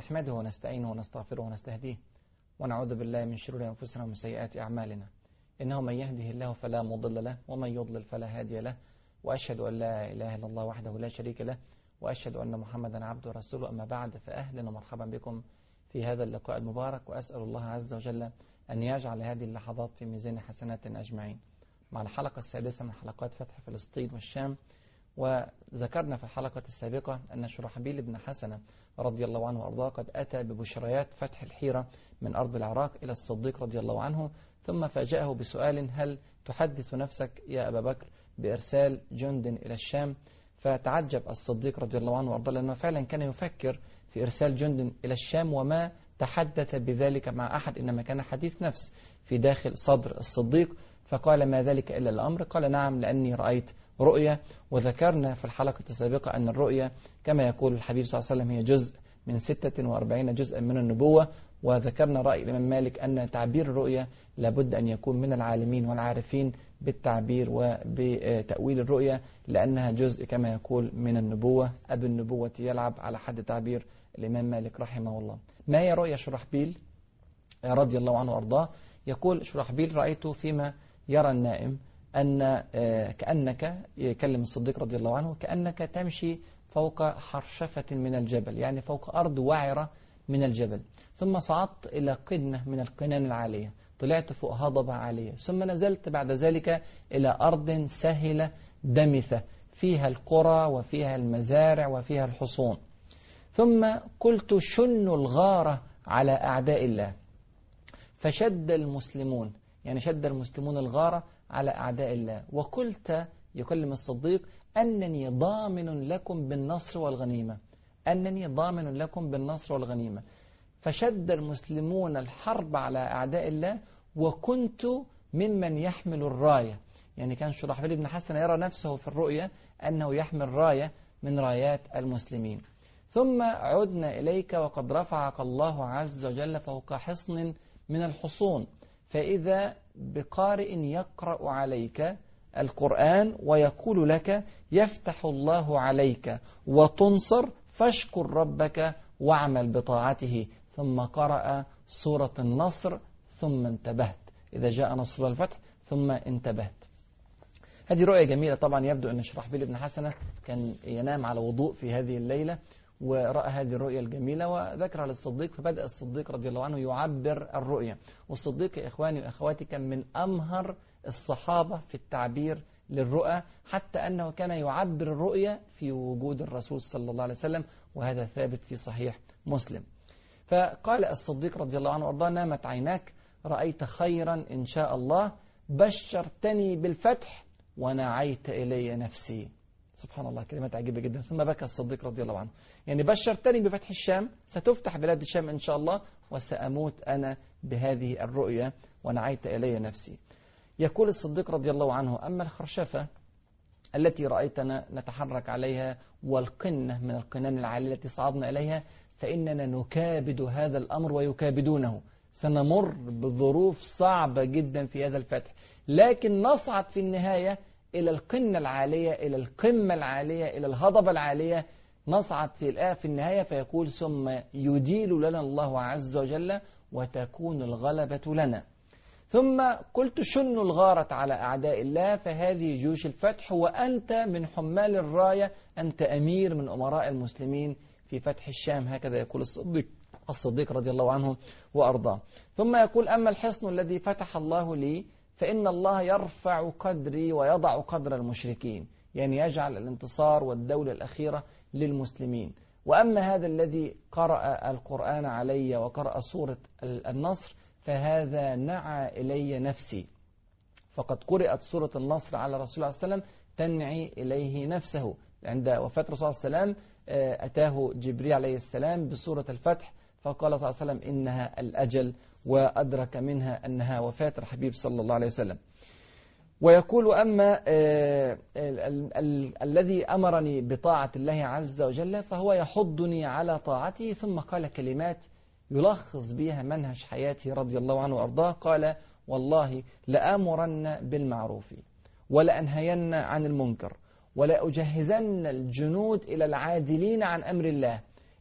نحمده ونستعينه ونستغفره ونستهديه ونعوذ بالله من شرور أنفسنا ومن سيئات أعمالنا. إنه من يهده الله فلا مضل له ومن يضلل فلا هادي له. وأشهد أن لا إله إلا الله وحده لا شريك له. وأشهد أن محمدا عبده ورسوله. أما بعد فأهلا ومرحبا بكم في هذا اللقاء المبارك. وأسأل الله عز وجل أن يجعل هذه اللحظات في ميزان حسنات أجمعين. مع الحلقة السادسة من حلقات فتح فلسطين والشام وذكرنا في الحلقة السابقة أن شرحبيل بن حسنة رضي الله عنه وأرضاه قد أتى ببشريات فتح الحيرة من أرض العراق إلى الصديق رضي الله عنه ثم فاجأه بسؤال هل تحدث نفسك يا أبا بكر بإرسال جند إلى الشام؟ فتعجب الصديق رضي الله عنه وأرضاه لأنه فعلا كان يفكر في إرسال جند إلى الشام وما تحدث بذلك مع أحد إنما كان حديث نفس في داخل صدر الصديق. فقال ما ذلك إلا الأمر؟ قال نعم لأني رأيت رؤية وذكرنا في الحلقة السابقة أن الرؤية كما يقول الحبيب صلى الله عليه وسلم هي جزء من 46 جزءا من النبوة وذكرنا رأي الإمام مالك أن تعبير الرؤية لابد أن يكون من العالمين والعارفين بالتعبير وبتأويل الرؤية لأنها جزء كما يقول من النبوة أبو النبوة يلعب على حد تعبير الإمام مالك رحمه الله. ما هي رؤية شرحبيل رضي الله عنه وأرضاه؟ يقول شرحبيل رأيته فيما يرى النائم أن كأنك يكلم الصديق رضي الله عنه كأنك تمشي فوق حرشفة من الجبل يعني فوق أرض وعرة من الجبل. ثم صعدت إلى قنة من القنان العالية. طلعت فوق هضبة عالية. ثم نزلت بعد ذلك إلى أرض سهلة دمثة. فيها القرى وفيها المزارع وفيها الحصون. ثم قلت شن الغارة على أعداء الله. فشد المسلمون يعني شد المسلمون الغارة على أعداء الله. وقلت يكلم الصديق أنني ضامن لكم بالنصر والغنيمة. أنني ضامن لكم بالنصر والغنيمة. فشد المسلمون الحرب على أعداء الله وكنت ممن يحمل الراية. يعني كان شرحبيل بن حسن يرى نفسه في الرؤية أنه يحمل راية من رايات المسلمين. ثم عدنا إليك وقد رفعك الله عز وجل فوق حصن من الحصون. فإذا بقارئ يقرأ عليك القرآن ويقول لك يفتح الله عليك وتنصر فاشكر ربك واعمل بطاعته. ثم قرأ سورة النصر ثم انتبهت. إذا جاء نصر الفتح ثم انتبهت. هذه رؤية جميلة. طبعا يبدو أن شرحبيل بن حسنة كان ينام على وضوء في هذه الليلة. ورأى هذه الرؤية الجميلة وذكرها للصديق فبدأ الصديق رضي الله عنه يعبر الرؤية والصديق يا إخواني وأخواتي كان من أمهر الصحابة في التعبير للرؤى حتى أنه كان يعبر الرؤية في وجود الرسول صلى الله عليه وسلم وهذا ثابت في صحيح مسلم. فقال الصديق رضي الله عنه وارضاه نامت عيناك رأيت خيرا إن شاء الله بشرتني بالفتح ونعيت إلي نفسي. سبحان الله كلمات عجيبة جدا. ثم بكى الصديق رضي الله عنه. يعني بشرتني بفتح الشام ستفتح بلاد الشام إن شاء الله وسأموت أنا بهذه الرؤية ونعيت إلي نفسي. يقول الصديق رضي الله عنه أما الخرشفة التي رأيتنا نتحرك عليها والقنة من القنان العالية التي صعدنا إليها فإننا نكابد هذا الأمر ويكابدونه. سنمر بظروف صعبة جدا في هذا الفتح. لكن نصعد في النهاية إلى القمة العالية إلى القمة العالية إلى الهضبة العالية. نصعد في في النهاية فيقول ثم يديل لنا الله عز وجل وتكون الغلبة لنا. ثم قلت شن الغارة على أعداء الله فهذه جيوش الفتح وأنت من حمال الراية أنت أمير من أمراء المسلمين في فتح الشام هكذا يقول الصديق الصديق رضي الله عنه وأرضاه. ثم يقول أما الحصن الذي فتح الله لي فإن الله يرفع قدري ويضع قدر المشركين. يعني يجعل الانتصار والدولة الأخيرة للمسلمين. وأما هذا الذي قرأ القرآن علي وقرأ سورة النصر فهذا نعى إلي نفسي. فقد قرأت سورة النصر على رسول الله صلى الله عليه وسلم تنعي إليه نفسه. عند وفاة رسول الله صلى الله عليه وسلم أتاه جبريل عليه السلام بسورة الفتح فقال صلى الله عليه وسلم إنها الأجل وأدرك منها أنها وفاة الحبيب صلى الله عليه وسلم. ويقول أما الذي أمرني بطاعة الله عز وجل فهو يحضني على طاعته ثم قال كلمات يلخص بها منهج حياته رضي الله عنه وأرضاه. قال والله لآمرن بالمعروف ولأنهين عن المنكر ولأجهزن الجنود إلى العادلين عن أمر الله.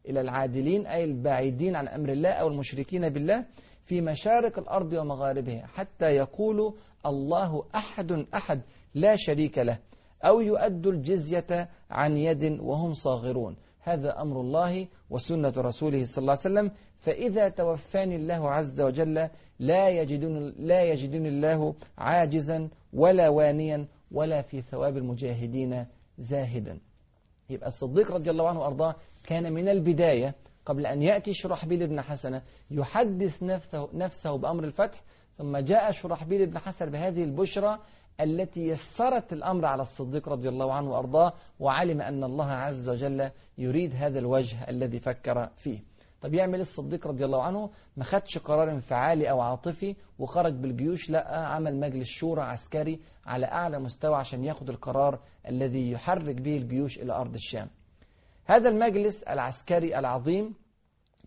إلى العادلين أي البعيدين عن أمر الله أو المشركين بالله في مشارق الأرض ومغاربها حتى يقولوا الله أحد أحد لا شريك له أو يؤدوا الجزية عن يد وهم صاغرون. هذا أمر الله وسنة رسوله صلى الله عليه وسلم. فإذا توفاني الله عز وجل لا يجدون, لا يجدون الله عاجزا ولا وانيا ولا في ثواب المجاهدين زاهدا. يبقى الصديق رضي الله عنه وأرضاه كان من البداية قبل أن يأتي شرحبيل بن حسنة يحدث نفسه, نفسه بأمر الفتح ثم جاء شرحبيل بن حسن بهذه البشرى التي يسرت الأمر على الصديق رضي الله عنه وأرضاه وعلم أن الله عز وجل يريد هذا الوجه الذي فكر فيه. طب يعمل الصديق رضي الله عنه؟ ما خدش قرار انفعالي أو عاطفي وخرج بالجيوش لا عمل مجلس شورى عسكري على أعلى مستوى عشان ياخد القرار الذي يحرك به الجيوش إلى أرض الشام. هذا المجلس العسكري العظيم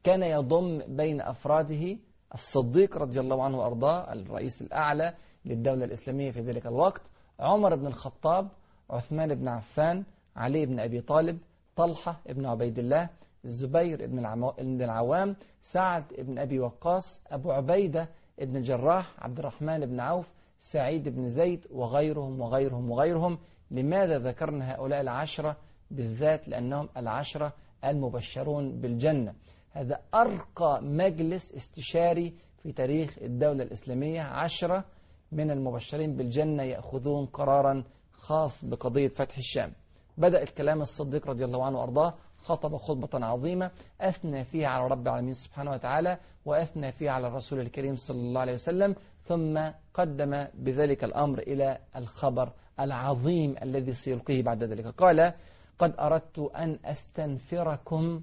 كان يضم بين أفراده الصديق رضي الله عنه وأرضاه الرئيس الأعلى للدولة الإسلامية في ذلك الوقت عمر بن الخطاب عثمان بن عفان علي بن أبي طالب طلحة بن عبيد الله الزبير بن العوام سعد بن أبي وقاص أبو عبيدة بن الجراح عبد الرحمن بن عوف سعيد بن زيد وغيرهم وغيرهم وغيرهم. لماذا ذكرنا هؤلاء العشرة بالذات؟ لأنهم العشرة المبشرون بالجنة. هذا أرقى مجلس استشاري في تاريخ الدولة الإسلامية. عشرة من المبشرين بالجنة يأخذون قرارا خاص بقضية فتح الشام. بدأ الكلام الصديق رضي الله عنه وأرضاه خطب خطبة عظيمة أثنى فيها على رب العالمين سبحانه وتعالى وأثنى فيها على الرسول الكريم صلى الله عليه وسلم ثم قدم بذلك الأمر إلى الخبر العظيم الذي سيلقيه بعد ذلك. قال قد أردت أن أستنفركم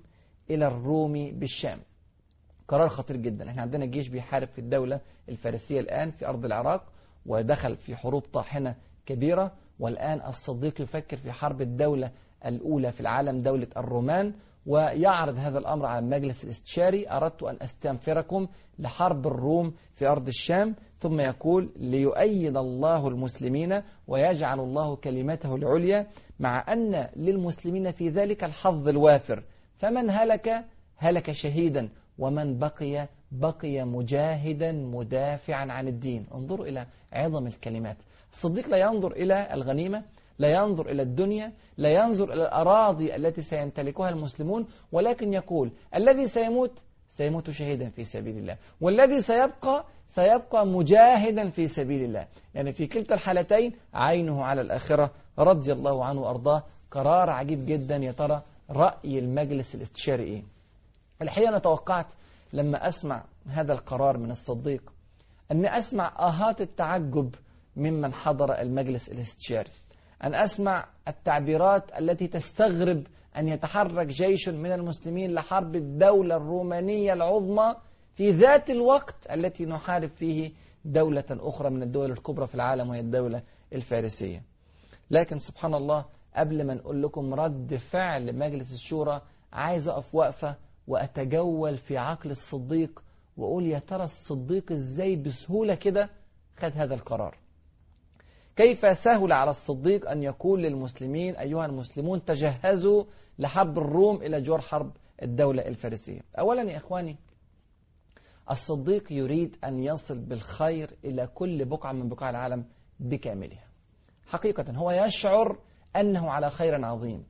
إلى الروم بالشام قرار خطير جدا. إحنا عندنا جيش بيحارب في الدولة الفارسية الآن في أرض العراق ودخل في حروب طاحنة كبيرة والآن الصديق يفكر في حرب الدولة الأولى في العالم دولة الرومان. ويعرض هذا الأمر على المجلس الاستشاري أردت أن أستنفركم لحرب الروم في أرض الشام. ثم يقول ليؤيد الله المسلمين ويجعل الله كلمته العليا مع أن للمسلمين في ذلك الحظ الوافر. فمن هلك؟ هلك شهيدا. ومن بقي؟ بقي مجاهدا مدافعا عن الدين. انظروا إلى عظم الكلمات. الصديق لا ينظر إلى الغنيمة. لا ينظر إلى الدنيا لا ينظر إلى الأراضي التي سيمتلكها المسلمون ولكن يقول الذي سيموت سيموت شهيدا في سبيل الله والذي سيبقى سيبقى مجاهدا في سبيل الله. يعني في كلتا الحالتين عينه على الآخرة رضي الله عنه وأرضاه. قرار عجيب جدا يا ترى رأي المجلس الاستشاري إيه؟ الحقيقة أنا توقعت لما أسمع هذا القرار من الصديق أن أسمع آهات التعجب ممن حضر المجلس الاستشاري. أن أسمع التعبيرات التي تستغرب أن يتحرك جيش من المسلمين لحرب الدولة الرومانية العظمى في ذات الوقت التي نحارب فيه دولة أخرى من الدول الكبرى في العالم وهي الدولة الفارسية. لكن سبحان الله قبل ما نقول لكم رد فعل مجلس الشورى عايز أقف وقفة وأتجول في عقل الصديق وأقول يا ترى الصديق إزاي بسهولة كده خد هذا القرار؟ كيف سهل على الصديق أن يقول للمسلمين أيها المسلمون تجهزوا لحرب الروم إلى جور حرب الدولة الفارسية. أولا يا إخواني الصديق يريد أن يصل بالخير إلى كل بقعة من بقاع العالم بكاملها. حقيقة هو يشعر أنه على خير عظيم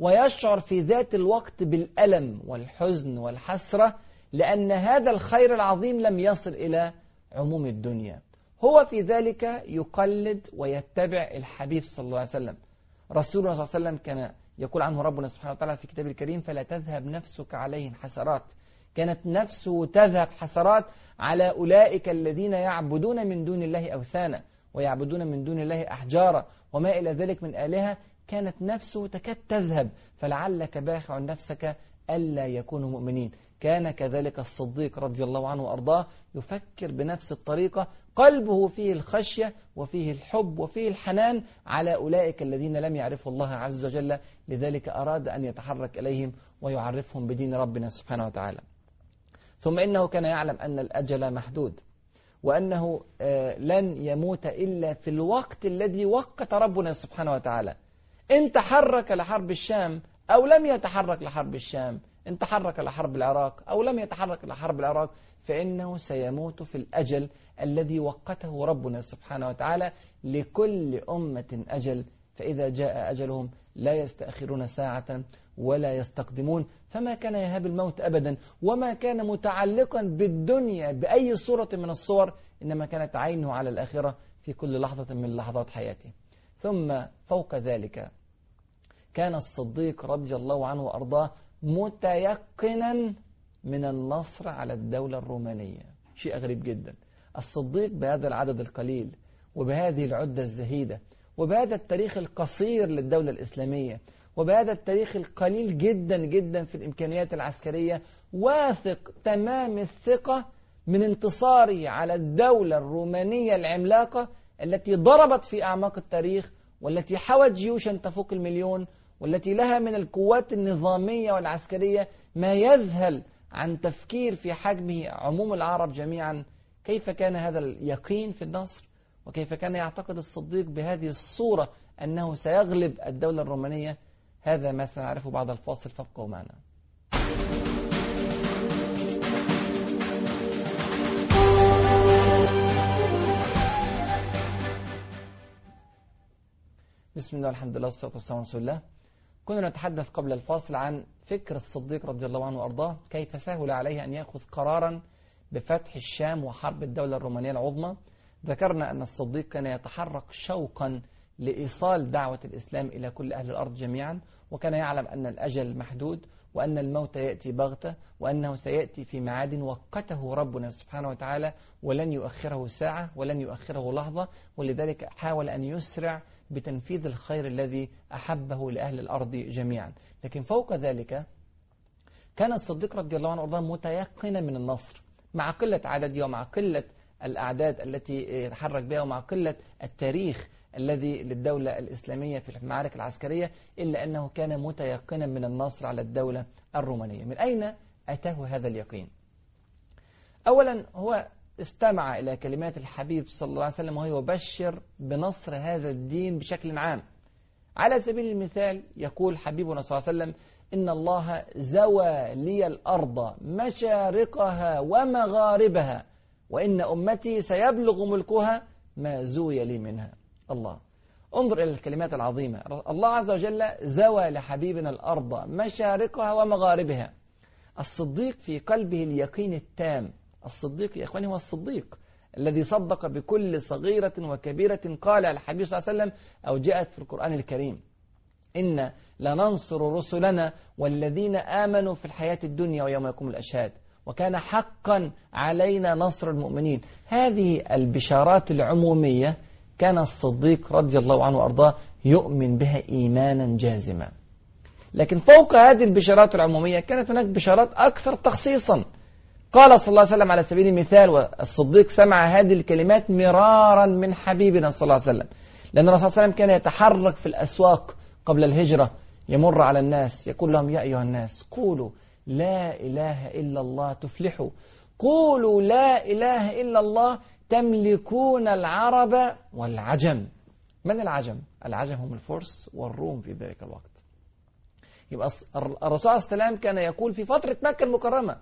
ويشعر في ذات الوقت بالألم والحزن والحسرة لأن هذا الخير العظيم لم يصل إلى عموم الدنيا. هو في ذلك يقلد ويتبع الحبيب صلى الله عليه وسلم. رسولنا صلى الله عليه وسلم كان يقول عنه ربنا سبحانه وتعالى في كتابه الكريم فلا تذهب نفسك عليهم حسرات. كانت نفسه تذهب حسرات على أولئك الذين يعبدون من دون الله أوثانا ويعبدون من دون الله أحجارا وما إلى ذلك من آلهة. كانت نفسه تكاد تذهب. فلعلك باخع نفسك ألا يكونوا مؤمنين. كان كذلك الصديق رضي الله عنه وأرضاه يفكر بنفس الطريقة قلبه فيه الخشية وفيه الحب وفيه الحنان على أولئك الذين لم يعرفوا الله عز وجل لذلك أراد أن يتحرك إليهم ويعرفهم بدين ربنا سبحانه وتعالى. ثم إنه كان يعلم أن الأجل محدود وأنه لن يموت إلا في الوقت الذي وقت ربنا سبحانه وتعالى. إن تحرك لحرب الشام أو لم يتحرك لحرب الشام إن تحرك إلى حرب العراق أو لم يتحرك إلى حرب العراق فإنه سيموت في الأجل الذي وقته ربنا سبحانه وتعالى لكل أمة أجل فإذا جاء أجلهم لا يستأخرون ساعة ولا يستقدمون. فما كان يهاب الموت أبدا وما كان متعلقا بالدنيا بأي صورة من الصور إنما كانت عينه على الآخرة في كل لحظة من لحظات حياته. ثم فوق ذلك كان الصديق رضي الله عنه وأرضاه متيقنا من النصر على الدولة الرومانية. شيء غريب جدا. الصديق بهذا العدد القليل وبهذه العدة الزهيدة وبهذا التاريخ القصير للدولة الإسلامية وبهذا التاريخ القليل جدا جدا في الإمكانيات العسكرية واثق تمام الثقة من انتصاره على الدولة الرومانية العملاقة التي ضربت في أعماق التاريخ والتي حوت جيوشا تفوق المليون والتي لها من القوات النظامية والعسكرية ما يذهل عن تفكير في حجمه عموم العرب جميعا. كيف كان هذا اليقين في النصر؟ وكيف كان يعتقد الصديق بهذه الصورة أنه سيغلب الدولة الرومانية؟ هذا ما سنعرفه بعد الفاصل فابقوا معنا. بسم الله والحمد لله والصلاة والسلام على رسول الله. كنا نتحدث قبل الفاصل عن فكر الصديق رضي الله عنه وأرضاه كيف سهل عليه أن يأخذ قرارا بفتح الشام وحرب الدولة الرومانية العظمى. ذكرنا أن الصديق كان يتحرك شوقا لإيصال دعوة الإسلام إلى كل أهل الأرض جميعا وكان يعلم أن الأجل محدود وأن الموت يأتي بغتة وأنه سيأتي في معاد وقته ربنا سبحانه وتعالى ولن يؤخره ساعة ولن يؤخره لحظة ولذلك حاول أن يسرع بتنفيذ الخير الذي أحبه لأهل الأرض جميعا. لكن فوق ذلك كان الصديق رضي الله عنه وارضاه متيقنا من النصر مع قلة عدده ومع قلة الأعداد التي يتحرك بها ومع قلة التاريخ الذي للدولة الإسلامية في المعارك العسكرية إلا أنه كان متيقنا من النصر على الدولة الرومانية. من أين أتاه هذا اليقين؟ أولا هو استمع إلى كلمات الحبيب صلى الله عليه وسلم وهو يبشر بنصر هذا الدين بشكل عام. على سبيل المثال يقول حبيبنا صلى الله عليه وسلم إن الله زوى لي الأرض مشارقها ومغاربها وإن أمتي سيبلغ ملكها ما زوي لي منها. الله. انظر إلى الكلمات العظيمة. الله عز وجل زوى لحبيبنا الأرض مشارقها ومغاربها. الصديق في قلبه اليقين التام. الصديق يا إخواني هو الصديق الذي صدق بكل صغيرة وكبيرة. قال الحبيب صلى الله عليه وسلم أو جاءت في القرآن الكريم إن لننصر رسلنا والذين آمنوا في الحياة الدنيا ويوم يقوم الأشهاد. وكان حقا علينا نصر المؤمنين. هذه البشارات العمومية كان الصديق رضي الله عنه وأرضاه يؤمن بها إيمانا جازما. لكن فوق هذه البشارات العمومية كانت هناك بشارات أكثر تخصيصا. قال صلى الله عليه وسلم على سبيل المثال والصديق سمع هذه الكلمات مرارا من حبيبنا صلى الله عليه وسلم. لأن الرسول صلى الله عليه وسلم كان يتحرك في الأسواق قبل الهجرة يمر على الناس يقول لهم يا أيها الناس قولوا لا إله إلا الله تفلحوا. قولوا لا إله إلا الله تملكون العرب والعجم. من العجم؟ العجم هم الفرس والروم في ذلك الوقت. يبقى الرسول صلى الله عليه وسلم كان يقول في فترة مكة المكرمة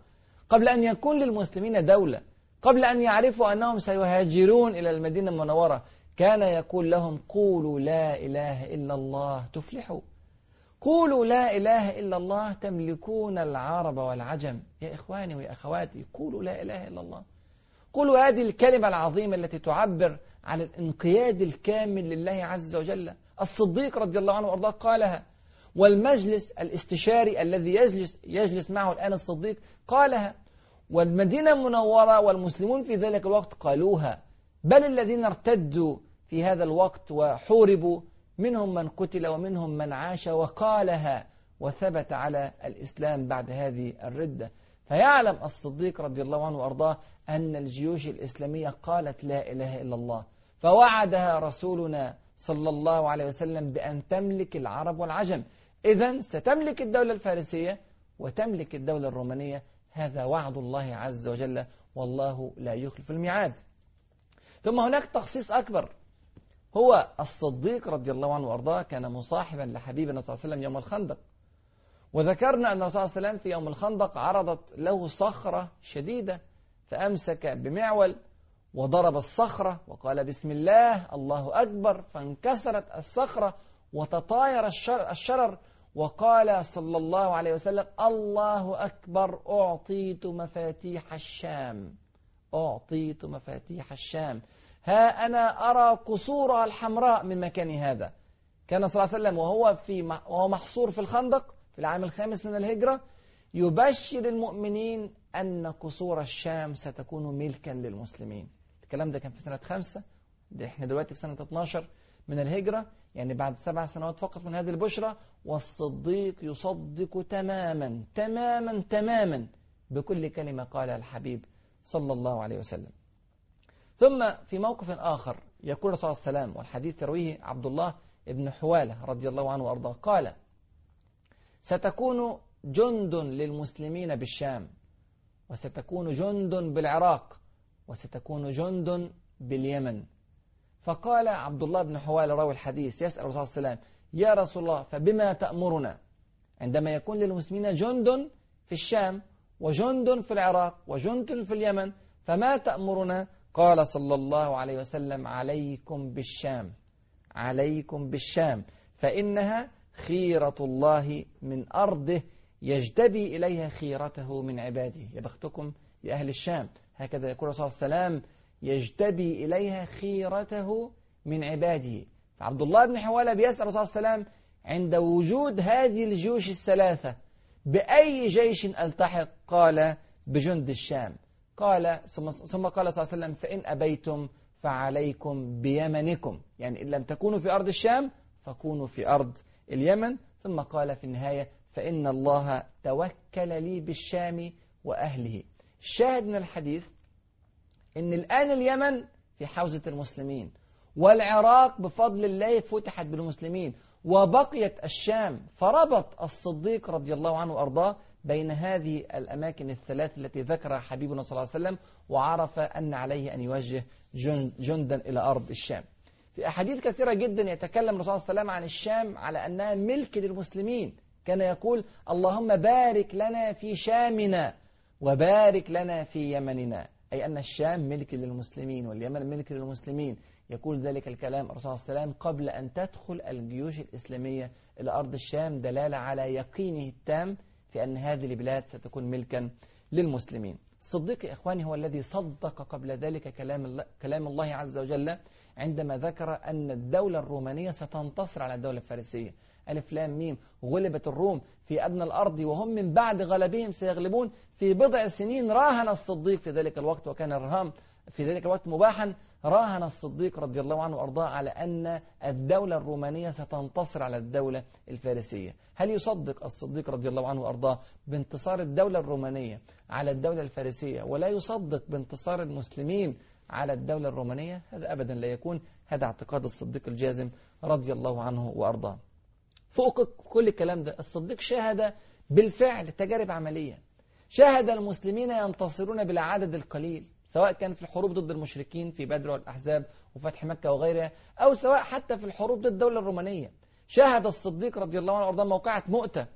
قبل أن يكون للمسلمين دولة قبل أن يعرفوا أنهم سيهاجرون إلى المدينة المنورة كان يقول لهم قولوا لا إله إلا الله تفلحوا. قولوا لا إله إلا الله تملكون العرب والعجم. يا إخواني ويا أخواتي قولوا لا إله إلا الله قولوا هذه الكلمة العظيمة التي تعبر عن الانقياد الكامل لله عز وجل. الصديق رضي الله عنه وأرضاه قالها والمجلس الاستشاري الذي يجلس, يجلس معه الآن الصديق قالها والمدينة المنورة والمسلمون في ذلك الوقت قالوها بل الذين ارتدوا في هذا الوقت وحوربوا منهم من قتل ومنهم من عاش وقالها وثبت على الإسلام بعد هذه الردة. فيعلم الصديق رضي الله عنه وأرضاه أن الجيوش الإسلامية قالت لا إله إلا الله فوعدها رسولنا صلى الله عليه وسلم بأن تملك العرب والعجم. إذا ستملك الدولة الفارسية وتملك الدولة الرومانية. هذا وعد الله عز وجل والله لا يخلف الميعاد. ثم هناك تخصيص أكبر. هو الصديق رضي الله عنه وأرضاه كان مصاحبا لحبيبنا صلى الله عليه وسلم يوم الخندق. وذكرنا أن الرسول صلى الله عليه وسلم في يوم الخندق عرضت له صخرة شديدة فأمسك بمعول وضرب الصخرة وقال بسم الله الله أكبر فانكسرت الصخرة وتطاير الشرر وقال صلى الله عليه وسلم الله أكبر أعطيت مفاتيح الشام. أعطيت مفاتيح الشام. ها أنا أرى قصورها الحمراء من مكان هذا. كان صلى الله عليه وسلم وهو, في وهو محصور في الخندق في العام الخامس من الهجرة يبشر المؤمنين أن قصور الشام ستكون ملكا للمسلمين. الكلام ده كان في سنة خمسة ده إحنا دلوقتي في سنة 12 من الهجرة يعني بعد سبع سنوات فقط من هذه البشرى والصديق يصدق تماما تماما تماما بكل كلمة قالها الحبيب صلى الله عليه وسلم. ثم في موقف آخر يقول الله عليه وسلم والحديث يرويه عبد الله بن حوالة رضي الله عنه وأرضاه قال ستكون جند للمسلمين بالشام وستكون جند بالعراق وستكون جند باليمن. فقال عبد الله بن حوال راوي الحديث يسأل الرسول صلى الله عليه وسلم يا رسول الله فبما تأمرنا؟ عندما يكون للمسلمين جند في الشام وجند في العراق وجند في اليمن فما تأمرنا؟ قال صلى الله عليه وسلم عليكم بالشام عليكم بالشام فإنها خيرة الله من أرضه يجتبي إليها خيرته من عباده. يا بختكم يا أهل الشام. هكذا يقول الرسول صلى الله عليه وسلم يجتبي إليها خيرته من عباده. فعبد الله بن حوالة بيسأل الرسول صلى الله عليه وسلم عند وجود هذه الجيوش الثلاثة بأي جيش ألتحق؟ قال بجند الشام. قال ثم قال صلى الله عليه وسلم فإن أبيتم فعليكم بيمنكم. يعني إن لم تكونوا في أرض الشام فكونوا في أرض اليمن. ثم قال في النهاية فإن الله توكل لي بالشام وأهله. الشاهد من الحديث إن الآن اليمن في حوزة المسلمين والعراق بفضل الله فتحت بالمسلمين وبقيت الشام فربط الصديق رضي الله عنه وأرضاه بين هذه الأماكن الثلاث التي ذكرها حبيبنا صلى الله عليه وسلم وعرف أن عليه أن يوجه جندا إلى أرض الشام. في أحاديث كثيرة جدا يتكلم الرسول صلى الله عليه وسلم عن الشام على أنها ملك للمسلمين. كان يقول اللهم بارك لنا في شامنا وبارك لنا في يمننا. أي أن الشام ملك للمسلمين واليمن ملك للمسلمين. يقول ذلك الكلام الرسول صلى الله عليه وسلم قبل أن تدخل الجيوش الإسلامية إلى أرض الشام دلالة على يقينه التام في أن هذه البلاد ستكون ملكا للمسلمين. الصديق يا إخواني هو الذي صدق قبل ذلك كلام كلام الله عز وجل عندما ذكر أن الدولة الرومانية ستنتصر على الدولة الفارسية. ألف لام ميم. غلبت الروم في أدنى الأرض وهم من بعد غلبهم سيغلبون في بضع سنين. راهن الصديق في ذلك الوقت وكان الرهام في ذلك الوقت مباحا. راهن الصديق رضي الله عنه وأرضاه على أن الدولة الرومانية ستنتصر على الدولة الفارسية. هل يصدق الصديق رضي الله عنه وأرضاه بانتصار الدولة الرومانية على الدولة الفارسية؟ ولا يصدق بانتصار المسلمين على الدولة الرومانية هذا أبدا لا يكون. هذا اعتقاد الصديق الجازم رضي الله عنه وأرضاه. فوق كل الكلام ده الصديق شاهد بالفعل تجارب عملية. شاهد المسلمين ينتصرون بالعدد القليل سواء كان في الحروب ضد المشركين في بدر والأحزاب وفتح مكة وغيرها أو سواء حتى في الحروب ضد الدولة الرومانية. شاهد الصديق رضي الله عنه وأرضاه موقعة مؤتة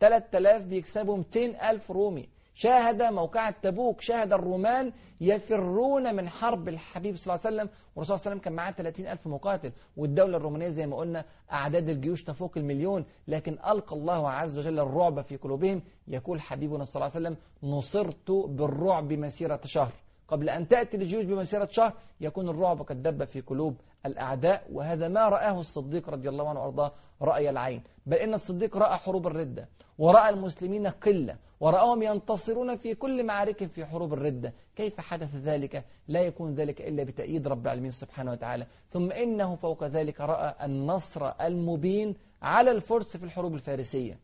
3000 بيكسبوا 200 ألف رومي. شاهد موقعة تبوك شاهد الرومان يفرون من حرب الحبيب صلى الله عليه وسلم والرسول صلى الله عليه وسلم كان معاه 30 ألف مقاتل والدولة الرومانية زي ما قلنا أعداد الجيوش تفوق المليون لكن ألقى الله عز وجل الرعب في قلوبهم. يقول حبيبنا صلى الله عليه وسلم نصرت بالرعب مسيرة شهر. قبل أن تأتي الجيوش بمسيرة شهر يكون الرعب قد دب في قلوب الأعداء وهذا ما رآه الصديق رضي الله عنه وأرضاه رأي العين. بل إن الصديق رأى حروب الردة. ورأى المسلمين قلة ورأهم ينتصرون في كل معارك في حروب الردة. كيف حدث ذلك؟ لا يكون ذلك إلا بتأييد رب العالمين سبحانه وتعالى. ثم إنه فوق ذلك رأى النصر المبين على الفرس في الحروب الفارسية.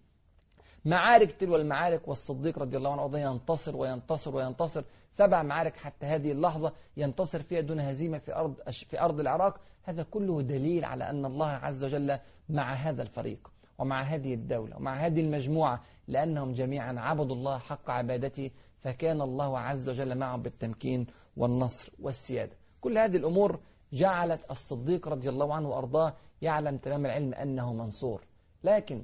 معارك تلو المعارك والصديق رضي الله عنه ينتصر وينتصر وينتصر. سبع معارك حتى هذه اللحظة ينتصر فيها دون هزيمة في أرض, في أرض العراق. هذا كله دليل على أن الله عز وجل مع هذا الفريق. ومع هذه الدولة ومع هذه المجموعة لأنهم جميعا عبدوا الله حق عبادته فكان الله عز وجل معهم بالتمكين والنصر والسيادة. كل هذه الأمور جعلت الصديق رضي الله عنه وأرضاه يعلم تمام العلم أنه منصور. لكن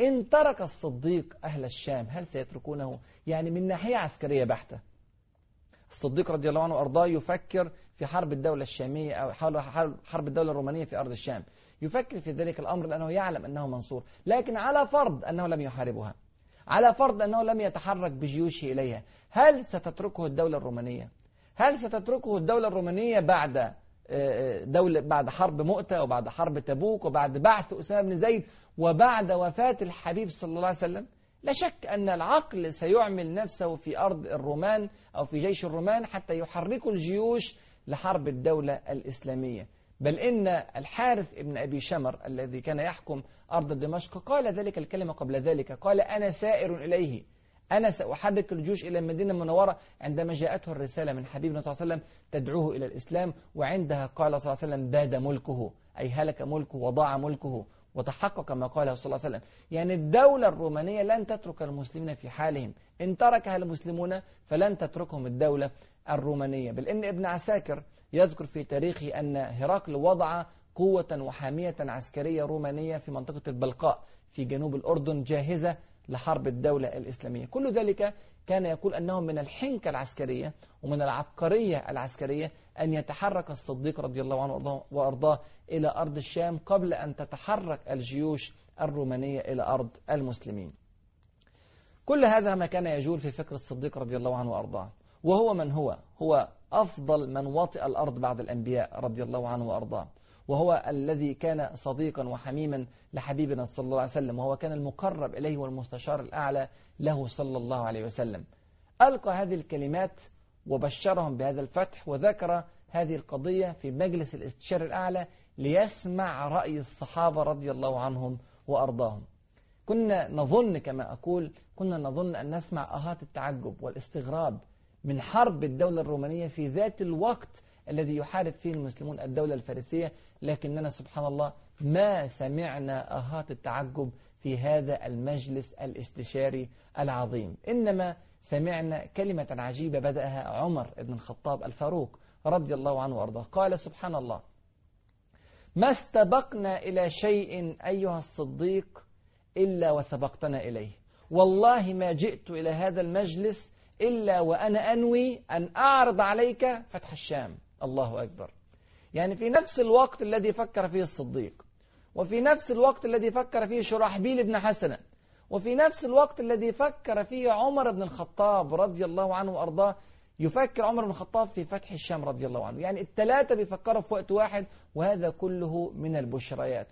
إن ترك الصديق أهل الشام هل سيتركونه؟ يعني من ناحية عسكرية بحتة. الصديق رضي الله عنه وأرضاه يفكر في حرب الدولة الشامية أو حرب الدولة الرومانية في أرض الشام. يفكر في ذلك الأمر لأنه يعلم أنه منصور. لكن على فرض أنه لم يحاربها. على فرض أنه لم يتحرك بجيوشه إليها. هل ستتركه الدولة الرومانية؟ هل ستتركه الدولة الرومانية بعد آه، آه، دولة بعد حرب مؤتة وبعد حرب تبوك وبعد بعث أسامة بن زيد وبعد وفاة الحبيب صلى الله عليه وسلم؟ لا شك أن العقل سيعمل نفسه في أرض الرومان أو في جيش الرومان حتى يحركوا الجيوش لحرب الدولة الإسلامية. بل إن الحارث ابن أبي شمر الذي كان يحكم أرض دمشق قال ذلك الكلمة قبل ذلك. قال أنا سائر إليه. أنا سأحرك الجيوش إلى المدينة المنورة عندما جاءته الرسالة من حبيبنا صلى الله عليه وسلم تدعوه إلى الإسلام وعندها قال صلى الله عليه وسلم باد ملكه أي هلك ملكه وضاع ملكه وتحقق ما قاله صلى الله عليه وسلم. يعني الدولة الرومانية لن تترك المسلمين في حالهم. إن تركها المسلمون فلن تتركهم الدولة. الرومانية. بل إن ابن عساكر يذكر في تاريخه أن هرقل وضع قوة وحامية عسكرية رومانية في منطقة البلقاء في جنوب الأردن جاهزة لحرب الدولة الإسلامية. كل ذلك كان يقول أنه من الحنكة العسكرية ومن العبقرية العسكرية أن يتحرك الصديق رضي الله عنه وأرضاه إلى أرض الشام قبل أن تتحرك الجيوش الرومانية إلى أرض المسلمين. كل هذا ما كان يجول في فكر الصديق رضي الله عنه وأرضاه. وهو من هو؟ هو أفضل من وطئ الأرض بعد الأنبياء رضي الله عنه وأرضاه. وهو الذي كان صديقا وحميما لحبيبنا صلى الله عليه وسلم وهو كان المقرب إليه والمستشار الأعلى له صلى الله عليه وسلم. ألقى هذه الكلمات وبشرهم بهذا الفتح وذكر هذه القضية في مجلس الاستشار الأعلى ليسمع رأي الصحابة رضي الله عنهم وأرضاهم. كنا نظن كما أقول كنا نظن أن نسمع أهات التعجب والاستغراب من حرب الدولة الرومانية في ذات الوقت الذي يحارب فيه المسلمون الدولة الفارسية. لكننا سبحان الله ما سمعنا أهات التعجب في هذا المجلس الاستشاري العظيم. إنما سمعنا كلمة عجيبة بدأها عمر بن الخطاب الفاروق رضي الله عنه وأرضاه. قال سبحان الله ما استبقنا إلى شيء أيها الصديق إلا وسبقتنا إليه. والله ما جئت إلى هذا المجلس إلا وأنا أنوي أن أعرض عليك فتح الشام. الله أكبر. يعني في نفس الوقت الذي فكر فيه الصديق وفي نفس الوقت الذي فكر فيه شرحبيل بن حسنة وفي نفس الوقت الذي فكر فيه عمر بن الخطاب رضي الله عنه وأرضاه يفكر عمر بن الخطاب في فتح الشام رضي الله عنه. يعني الثلاثة بيفكروا في وقت واحد وهذا كله من البشريات.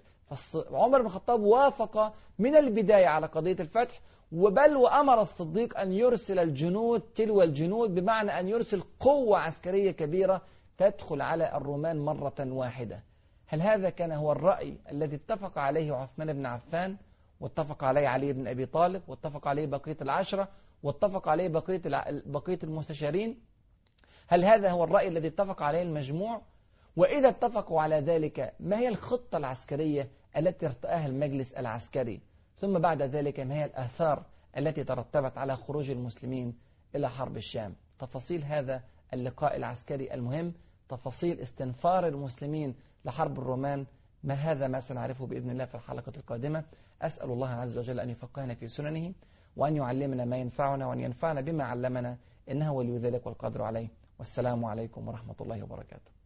عمر بن الخطاب وافق من البداية على قضية الفتح وبل وأمر الصديق أن يرسل الجنود تلو الجنود بمعنى أن يرسل قوة عسكرية كبيرة تدخل على الرومان مرة واحدة. هل هذا كان هو الرأي الذي اتفق عليه عثمان بن عفان؟ واتفق عليه علي بن أبي طالب؟ واتفق عليه بقية العشرة؟ واتفق عليه بقية بقية المستشارين؟ هل هذا هو الرأي الذي اتفق عليه المجموع؟ وإذا اتفقوا على ذلك ما هي الخطة العسكرية التي ارتأها المجلس العسكري؟ ثم بعد ذلك ما هي الآثار التي ترتبت على خروج المسلمين إلى حرب الشام؟ تفاصيل هذا اللقاء العسكري المهم تفاصيل استنفار المسلمين لحرب الرومان ما هذا ما سنعرفه بإذن الله في الحلقة القادمة. أسأل الله عز وجل أن يفقهنا في سننه وأن يعلمنا ما ينفعنا وأن ينفعنا بما علمنا إنه ولي ذلك والقدر عليه. والسلام عليكم ورحمة الله وبركاته.